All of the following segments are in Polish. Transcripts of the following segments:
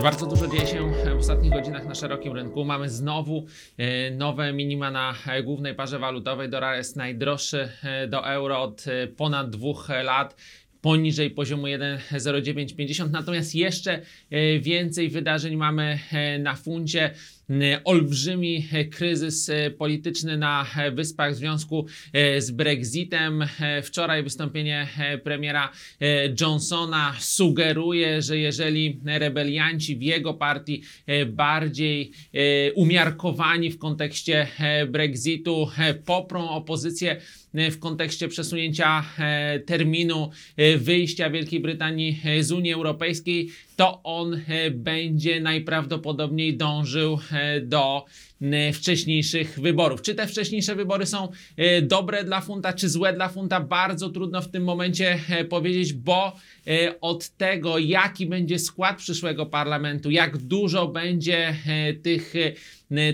Bardzo dużo dzieje się w ostatnich godzinach na szerokim rynku. Mamy znowu e, nowe minima na głównej parze walutowej. Dolar jest najdroższy e, do euro od e, ponad dwóch lat. Poniżej poziomu 1,0950, natomiast jeszcze więcej wydarzeń mamy na funcie. N- Olbrzymi e, kryzys e, polityczny na e, Wyspach w związku e, z Brexitem. E, Wczoraj wystąpienie e, premiera e, Johnsona sugeruje, że jeżeli rebelianci w jego partii e, bardziej e, umiarkowani w kontekście e, Brexitu e, poprą opozycję e, w kontekście przesunięcia e, terminu e, wyjścia Wielkiej Brytanii e, z Unii Europejskiej, to on e, będzie najprawdopodobniej dążył e, do e, wcześniejszych wyborów. Czy te wcześniejsze wybory są e, dobre dla funta, czy złe dla funta? Bardzo trudno w tym momencie e, powiedzieć, bo od tego, jaki będzie skład przyszłego parlamentu, jak dużo będzie tych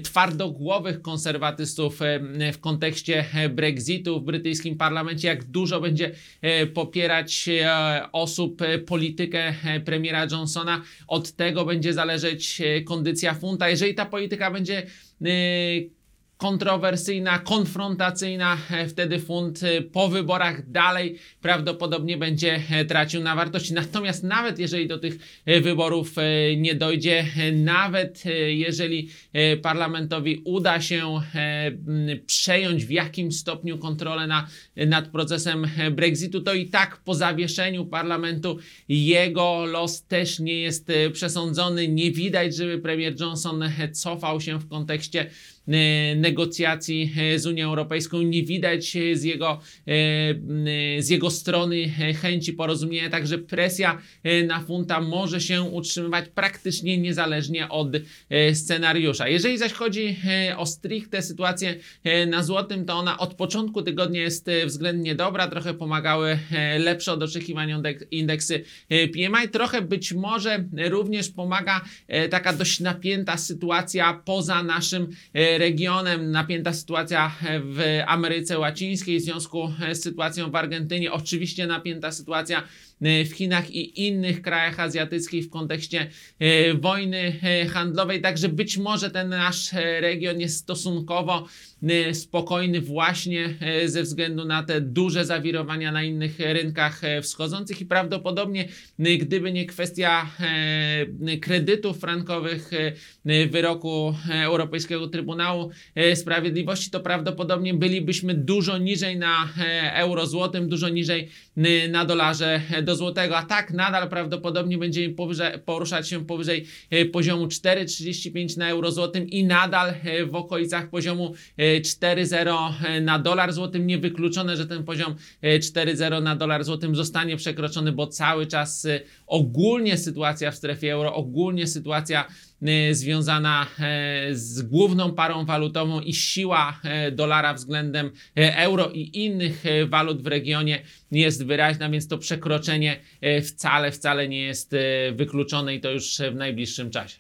twardogłowych konserwatystów e, w kontekście e, Brexitu w brytyjskim parlamencie, jak dużo będzie e, popierać e, osób e, politykę e, premiera Johnsona, od tego będzie zależeć e, kondycja funta. Jeżeli ta polityka będzie e, kontrowersyjna, konfrontacyjna, e, wtedy funt e, po wyborach dalej prawdopodobnie będzie e, tracił na wartości. Natomiast nawet jeżeli do tych wyborów nie dojdzie, nawet jeżeli parlamentowi uda się przejąć w jakimś stopniu kontrolę na, nad procesem Brexitu, to i tak po zawieszeniu parlamentu jego los też nie jest przesądzony. Nie widać, żeby premier Johnson cofał się w kontekście e, negocjacji e, z Unią Europejską. Nie widać e, z jego, e, z jego strony chęci porozumienia, także presja na funta może się utrzymywać praktycznie niezależnie od scenariusza. Jeżeli zaś chodzi o stricte sytuację na złotym, to ona od początku tygodnia jest względnie dobra, trochę pomagały lepsze od oczekiwań indek- indeksy PMI, trochę być może również pomaga taka dość napięta sytuacja poza naszym e, napięta sytuacja e, w Ameryce Łacińskiej w związku e, z sytuacją w Argentynie, oczywiście napięta sytuacja e, w Chinach i innych krajach azjatyckich w kontekście wojny handlowej, także być może ten nasz region jest stosunkowo spokojny właśnie ze względu na te duże zawirowania na innych rynkach wschodzących. I prawdopodobnie gdyby nie kwestia kredytów frankowych wyroku Europejskiego Trybunału Sprawiedliwości, to prawdopodobnie bylibyśmy dużo niżej na e, euro złotym, dużo niżej na dolarze e, do złotego, a tak nadal prawdopodobnie będziemy powyżej, poruszać się powyżej e, poziomu 4,35 na euro złotym i nadal w okolicach poziomu e, 4,0 e, na dolar złotym. Niewykluczone, że ten poziom e, 4,0 na dolar złotym zostanie przekroczony, bo cały czas ogólnie sytuacja w strefie euro, ogólnie sytuacja związana e, z główną parą walutową i siła e, dolara względem e, euro i innych e, walut w regionie jest wyraźna, więc to przekroczenie e, wcale, wcale nie jest e, wykluczone i to już w najbliższym czasie.